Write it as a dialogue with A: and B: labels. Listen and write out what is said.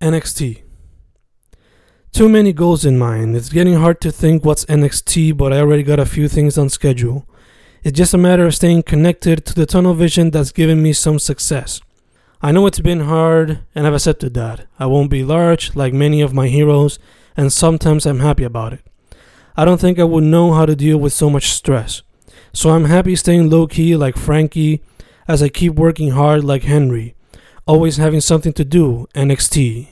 A: NXT. Too many goals in mind. It's getting hard to think what's NXT, but I already got a few things on schedule. It's just a matter of staying connected to the tunnel vision that's given me some success. I know it's been hard, and I've accepted that. I won't be large like many of my heroes, and sometimes I'm happy about it. I don't think I would know how to deal with so much stress. So I'm happy staying low key like Frankie as I keep working hard like Henry, always having something to do, NXT.